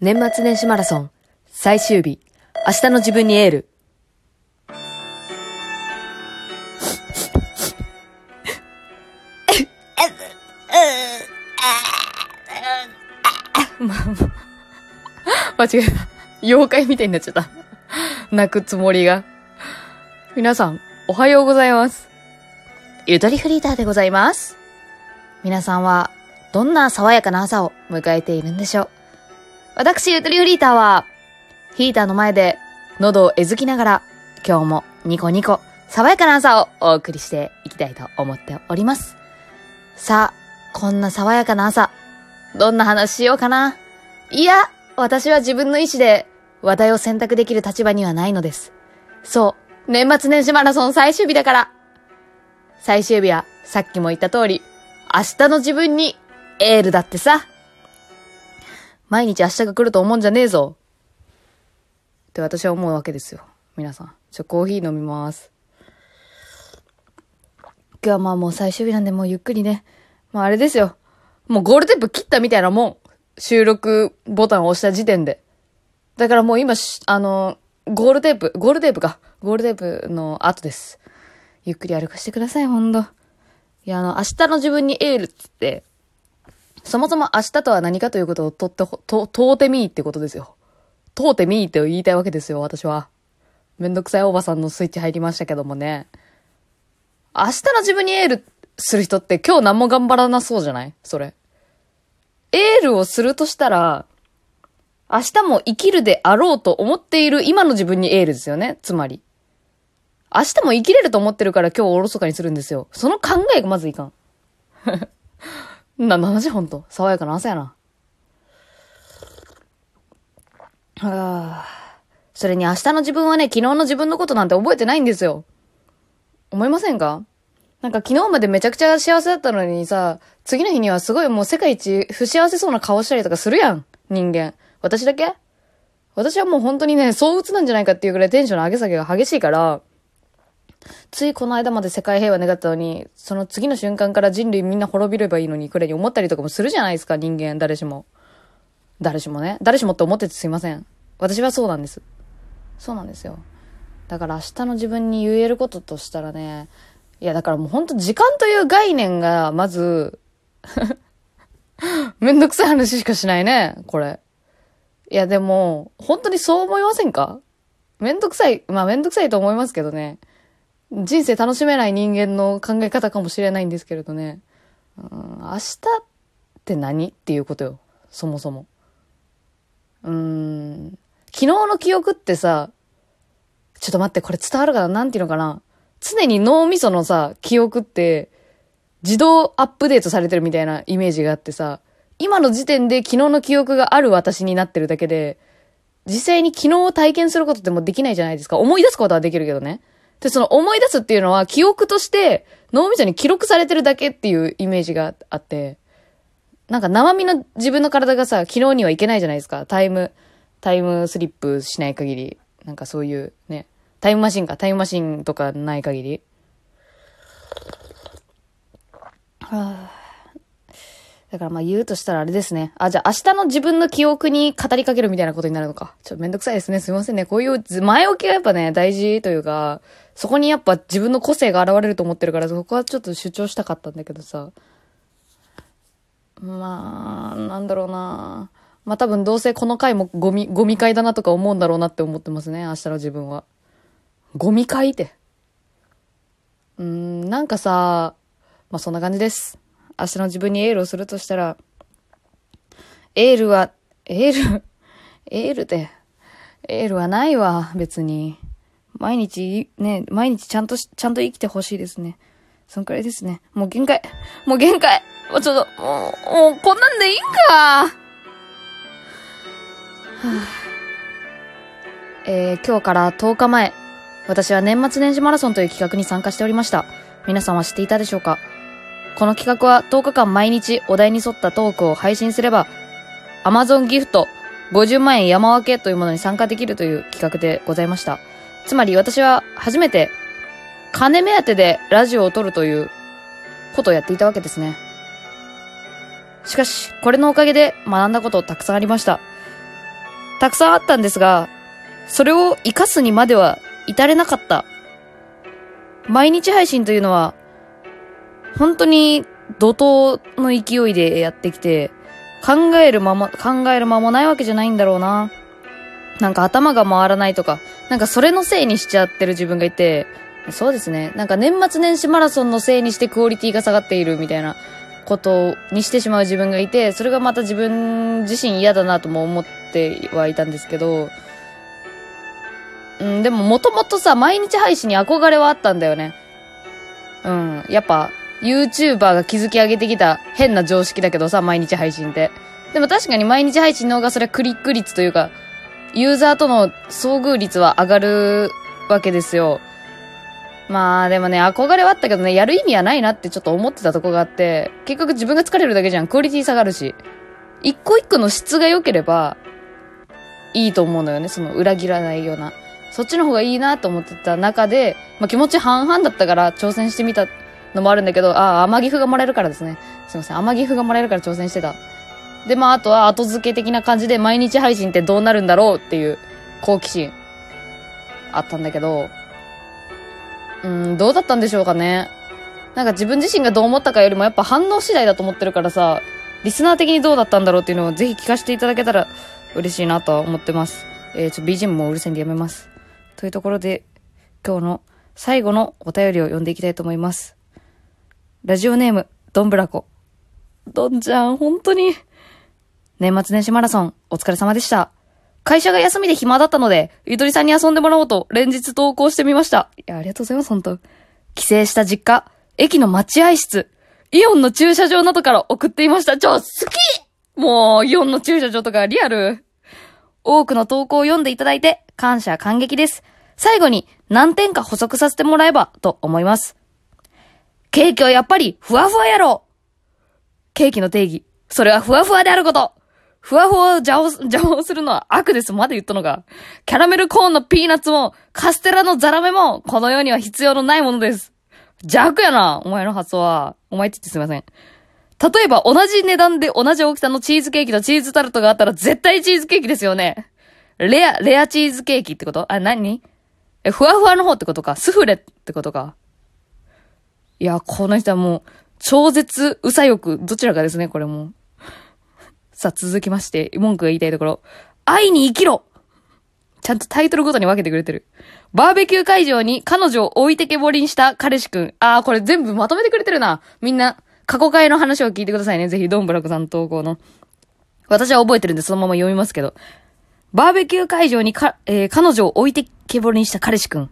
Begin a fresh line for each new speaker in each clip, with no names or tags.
年末年始マラソン、最終日、明日の自分にエール。間違えた。妖怪みたいになっちゃった。泣くつもりが。皆さん、おはようございます。ゆとりフリーターでございます。皆さんは、どんな爽やかな朝を迎えているんでしょう？私、ゆとりフリーターは、ヒーターの前で喉をえずきながら、今日もニコニコ、爽やかな朝をお送りしていきたいと思っております。さあ、こんな爽やかな朝、どんな話しようかな。いや、私は自分の意志で話題を選択できる立場にはないのです。そう、年末年始マラソン最終日だから。最終日は、さっきも言った通り、明日の自分にエールだってさ。毎日明日が来ると思うんじゃねえぞ。って私は思うわけですよ。皆さん。ちょ、コーヒー飲みます。今日はまあもう最終日なんでもうゆっくりね。まああれですよ。もうゴールテープ切ったみたいなもん。収録ボタンを押した時点で。だからもう今、あの、ゴールテープ、ゴールテープか。ゴールテープの後です。ゆっくり歩かしてください、ほんと。いや、あの、明日の自分にエールっつって、そもそも明日とは何かということをとって、と、問うてみーってことですよ。問うてみーって言いたいわけですよ、私は。めんどくさいおばさんのスイッチ入りましたけどもね。明日の自分にエールする人って今日何も頑張らなそうじゃない？それ。エールをするとしたら、明日も生きるであろうと思っている今の自分にエールですよね。つまり。明日も生きれると思ってるから今日おろそかにするんですよ。その考えがまずいかん。な、な話ほんと。爽やかな朝やな。はあ。それに明日の自分はね、昨日の自分のことなんて覚えてないんですよ。思いませんか？なんか昨日までめちゃくちゃ幸せだったのにさ、次の日にはすごいもう世界一不幸せそうな顔したりとかするやん。人間。私だけ？私はもう本当にね、躁鬱なんじゃないかっていうぐらいテンションの上げ下げが激しいから、ついこの間まで世界平和願ったのに、その次の瞬間から人類みんな滅びればいいのにくらいに思ったりとかもするじゃないですか、人間、誰しも。誰しもね。誰しもって思っててすいません。私はそうなんです。そうなんですよ。だから明日の自分に言えることとしたらね、いやだからもうほんと時間という概念が、まず、めんどくさい話しかしないね、これ。いやでも、本当にそう思いませんか？めんどくさい、まあめんどくさいと思いますけどね。人生楽しめない人間の考え方かもしれないんですけれどね。うん、明日って何っていうことよ。そもそも。うん。昨日の記憶ってさ、ちょっと待って、これ伝わるかな？なんていうのかな？常に脳みそのさ、記憶って、自動アップデートされてるみたいなイメージがあってさ、今の時点で昨日の記憶がある私になってるだけで、実際に昨日を体験することってもうできないじゃないですか。思い出すことはできるけどね。で、その思い出すっていうのは記憶として脳みそに記録されてるだけっていうイメージがあって、なんか生身の自分の体がさ、昨日にはいけないじゃないですか。タイム、タイムスリップしない限り。なんかそういうね。タイムマシンか。タイムマシンとかない限り。はあ、だからまあ言うとしたらあれですね。あ、じゃあ明日の自分の記憶に語りかけるみたいなことになるのか。ちょっとめんどくさいですね。すいませんね。こういう前置きがやっぱね、大事というか、そこにやっぱ自分の個性が現れると思ってるから、そこはちょっと主張したかったんだけどさ。まあ、なんだろうな。まあ多分どうせこの回もゴミ、ゴミ回だなとか思うんだろうなって思ってますね。明日の自分は。ゴミ回って。うーん、なんかさ、まあそんな感じです。明日の自分にエールをするとしたら、エールは、エール、エールで、エールはないわ、別に。毎日、ね、毎日ちゃんとし、ちゃんと生きてほしいですね。そんくらいですね。もう限界。もう限界。もうちょっと、もう、もうこんなんでいいんか。は あえー、今日から10日前、私は年末年始マラソンという企画に参加しておりました。皆さんは知っていたでしょうか？この企画は10日間毎日お題に沿ったトークを配信すれば、Amazon ギフト50万円山分けというものに参加できるという企画でございました。つまり私は初めて金目当てでラジオを撮るということをやっていたわけですね。しかし、これのおかげで学んだことたくさんありました。たくさんあったんですが、それを活かすにまでは至れなかった。毎日配信というのは、本当に怒涛の勢いでやってきて、考えるまま、考える間もないわけじゃないんだろうな。なんか頭が回らないとか、なんかそれのせいにしちゃってる自分がいて、そうですね。なんか年末年始マラソンのせいにしてクオリティが下がっているみたいなことにしてしまう自分がいて、それがまた自分自身嫌だなとも思ってはいたんですけど、うん、でももともとさ、毎日配信に憧れはあったんだよね。うん。やっぱ、YouTuber が築き上げてきた変な常識だけどさ、毎日配信って。でも確かに毎日配信の方がそれはクリック率というか、ユーザーとの遭遇率は上がるわけですよ。まあでもね、憧れはあったけどね、やる意味はないなってちょっと思ってたとこがあって、結局自分が疲れるだけじゃん。クオリティ下がるし。一個一個の質が良ければ、いいと思うのよね。その裏切らないような。そっちの方がいいなと思ってた中で、まあ気持ち半々だったから挑戦してみたのもあるんだけど、ああ、甘岐阜がもらえるからですね。すいません。甘岐阜がもらえるから挑戦してた。で、まあ、あとは後付け的な感じで毎日配信ってどうなるんだろうっていう好奇心あったんだけど、うん、どうだったんでしょうかね。なんか自分自身がどう思ったかよりもやっぱ反応次第だと思ってるからさ、リスナー的にどうだったんだろうっていうのをぜひ聞かせていただけたら嬉しいなとは思ってます。えー、ちょ BGM もうるせんでやめます。というところで、今日の最後のお便りを読んでいきたいと思います。ラジオネーム、どんぶらこ。どんちゃん、本当に。年末年始マラソン、お疲れ様でした。会社が休みで暇だったので、ゆとりさんに遊んでもらおうと、連日投稿してみました。いや、ありがとうございます、本当帰省した実家、駅の待合室、イオンの駐車場などから送っていました。ちょ、好きもう、イオンの駐車場とかリアル。多くの投稿を読んでいただいて、感謝感激です。最後に、何点か補足させてもらえば、と思います。ケーキはやっぱり、ふわふわやろケーキの定義。それはふわふわであること。ふわふわを邪魔邪魔するのは悪です。まで言ったのが。キャラメルコーンのピーナッツも、カステラのザラメも、この世には必要のないものです。邪悪やな、お前の発想は。お前って言ってすいません。例えば、同じ値段で同じ大きさのチーズケーキとチーズタルトがあったら絶対チーズケーキですよね。レア、レアチーズケーキってこと？あ、何？え、ふわふわの方ってことか？スフレってことか？いや、この人はもう、超絶、うさよく、どちらかですね、これも。さあ、続きまして、文句が言いたいところ。愛に生きろちゃんとタイトルごとに分けてくれてる。バーベキュー会場に彼女を置いてけぼりにした彼氏くん。あー、これ全部まとめてくれてるな。みんな、過去回の話を聞いてくださいね。ぜひ、ドンブラクさん投稿の。私は覚えてるんでそのまま読みますけど。バーベキュー会場にか、えー、彼女を置いてけぼりにした彼氏くん。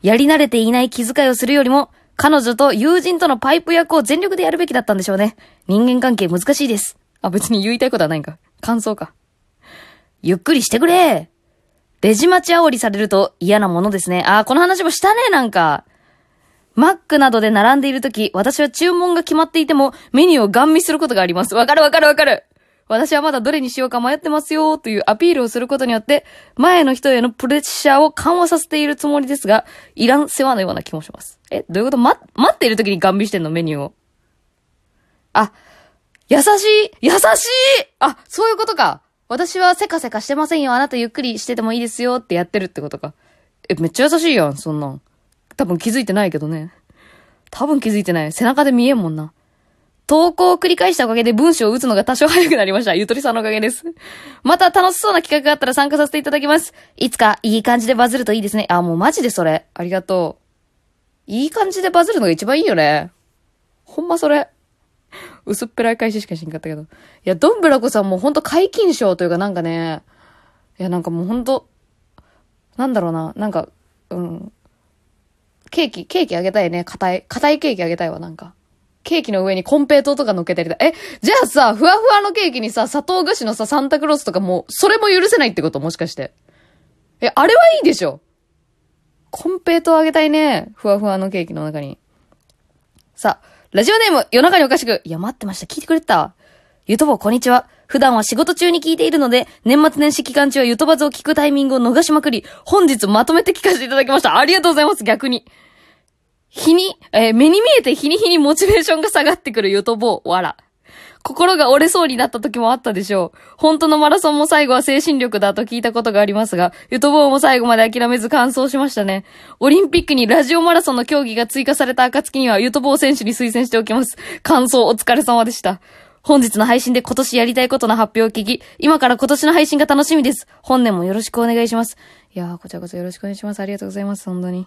やり慣れていない気遣いをするよりも、彼女と友人とのパイプ役を全力でやるべきだったんでしょうね。人間関係難しいです。あ、別に言いたいことはないんか。感想か。ゆっくりしてくれレジ待ち煽りされると嫌なものですね。あ、この話もしたね、なんか。マックなどで並んでいるとき、私は注文が決まっていても、メニューをガン見することがあります。わかるわかるわかる私はまだどれにしようか迷ってますよ、というアピールをすることによって、前の人へのプレッシャーを緩和させているつもりですが、いらん世話のような気もします。え、どういうこと？ま、待っているときにガン見してんの？メニューを。あ、優しい優しいあ、そういうことか。私はせかせかしてませんよ。あなたゆっくりしててもいいですよってやってるってことか。え、めっちゃ優しいやん、そんなん。多分気づいてないけどね。多分気づいてない。背中で見えんもんな。投稿を繰り返したおかげで文章を打つのが多少早くなりました。ゆとりさんのおかげです。また楽しそうな企画があったら参加させていただきます。いつかいい感じでバズるといいですね。あ、もうマジでそれ。ありがとう。いい感じでバズるのが一番いいよね。ほんまそれ。薄っぺらい返ししかしんかったけど。いや、どんぶらこさんもほんと解禁賞というかなんかね、いや、なんかもうほんと、なんだろうな、なんか、うん。ケーキ、ケーキあげたいね。硬い、硬いケーキあげたいわ、なんか。ケーキの上にコンペイトとか乗っけてりたい。え、じゃあさ、ふわふわのケーキにさ、砂糖菓子のさ、サンタクロースとかもう、それも許せないってこと？もしかして。え、あれはいいでしょ？コンペイトーあげたいね。ふわふわのケーキの中に。さあ、ラジオネーム、夜中におかしく。いや、待ってました。聞いてくれた。ゆとぼ、こんにちは。普段は仕事中に聞いているので、年末年始期間中はゆとばずを聞くタイミングを逃しまくり、本日まとめて聞かせていただきました。ありがとうございます、逆に。日に、えー、目に見えて日に日にモチベーションが下がってくるゆとぼ、わら。心が折れそうになった時もあったでしょう。本当のマラソンも最後は精神力だと聞いたことがありますが、ゆとぼうも最後まで諦めず完走しましたね。オリンピックにラジオマラソンの競技が追加された暁には、ゆとぼう選手に推薦しておきます。完走お疲れ様でした。本日の配信で今年やりたいことの発表を聞き、今から今年の配信が楽しみです。本年もよろしくお願いします。いやー、こちらこそよろしくお願いします。ありがとうございます、本当に。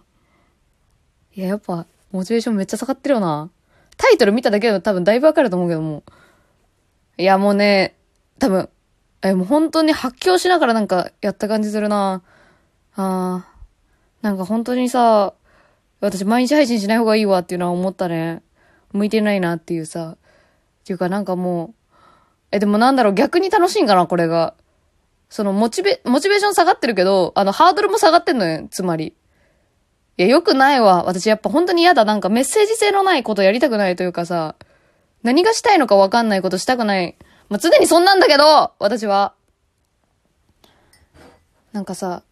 いや、やっぱ、モチベーションめっちゃ下がってるよな。タイトル見ただけでも多分だいぶわかると思うけども。いや、もうね、多分、え、もう本当に発狂しながらなんかやった感じするな。あー。なんか本当にさ、私毎日配信しない方がいいわっていうのは思ったね。向いてないなっていうさ。っていうかなんかもう、え、でもなんだろう、逆に楽しいんかな、これが。その、モチベ、モチベーション下がってるけど、あの、ハードルも下がってんのよ、つまり。いや、よくないわ。私やっぱ本当に嫌だ。なんかメッセージ性のないことやりたくないというかさ、何がしたいのかわかんないことしたくない。まあ、常にそんなんだけど、私は。なんかさ、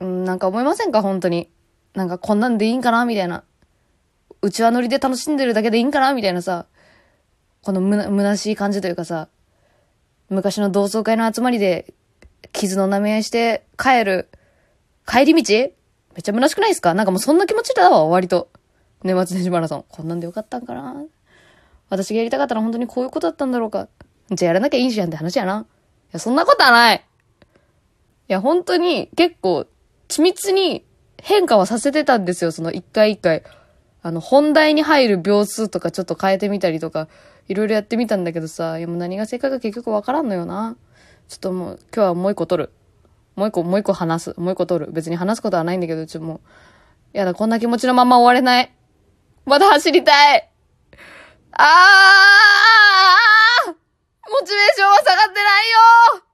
うん、なんか思いませんか？本当に。なんかこんなんでいいんかな？みたいな。うちわ乗りで楽しんでるだけでいいんかな？みたいなさ。このむな、虚しい感じというかさ。昔の同窓会の集まりで、傷の舐め合いして帰る。帰り道？めっちゃ虚しくないですか？なんかもうそんな気持ちだわ、割と。年末年始マラソン。こんなんでよかったんかな？私がやりたかったのは本当にこういうことだったんだろうか。じゃあやらなきゃいいじゃんって話やな。いや、そんなことはない。いや、本当に結構緻密に変化はさせてたんですよ、その一回一回。あの、本題に入る秒数とかちょっと変えてみたりとか、いろいろやってみたんだけどさ、いやもう何が正解か結局わからんのよな。ちょっともう、今日はもう一個取る。もう一個、もう一個話す。もう一個取る。別に話すことはないんだけど、ちょっともう、やだ、こんな気持ちのまま終われない。まだ走りたいああモチベーションは下がってないよ。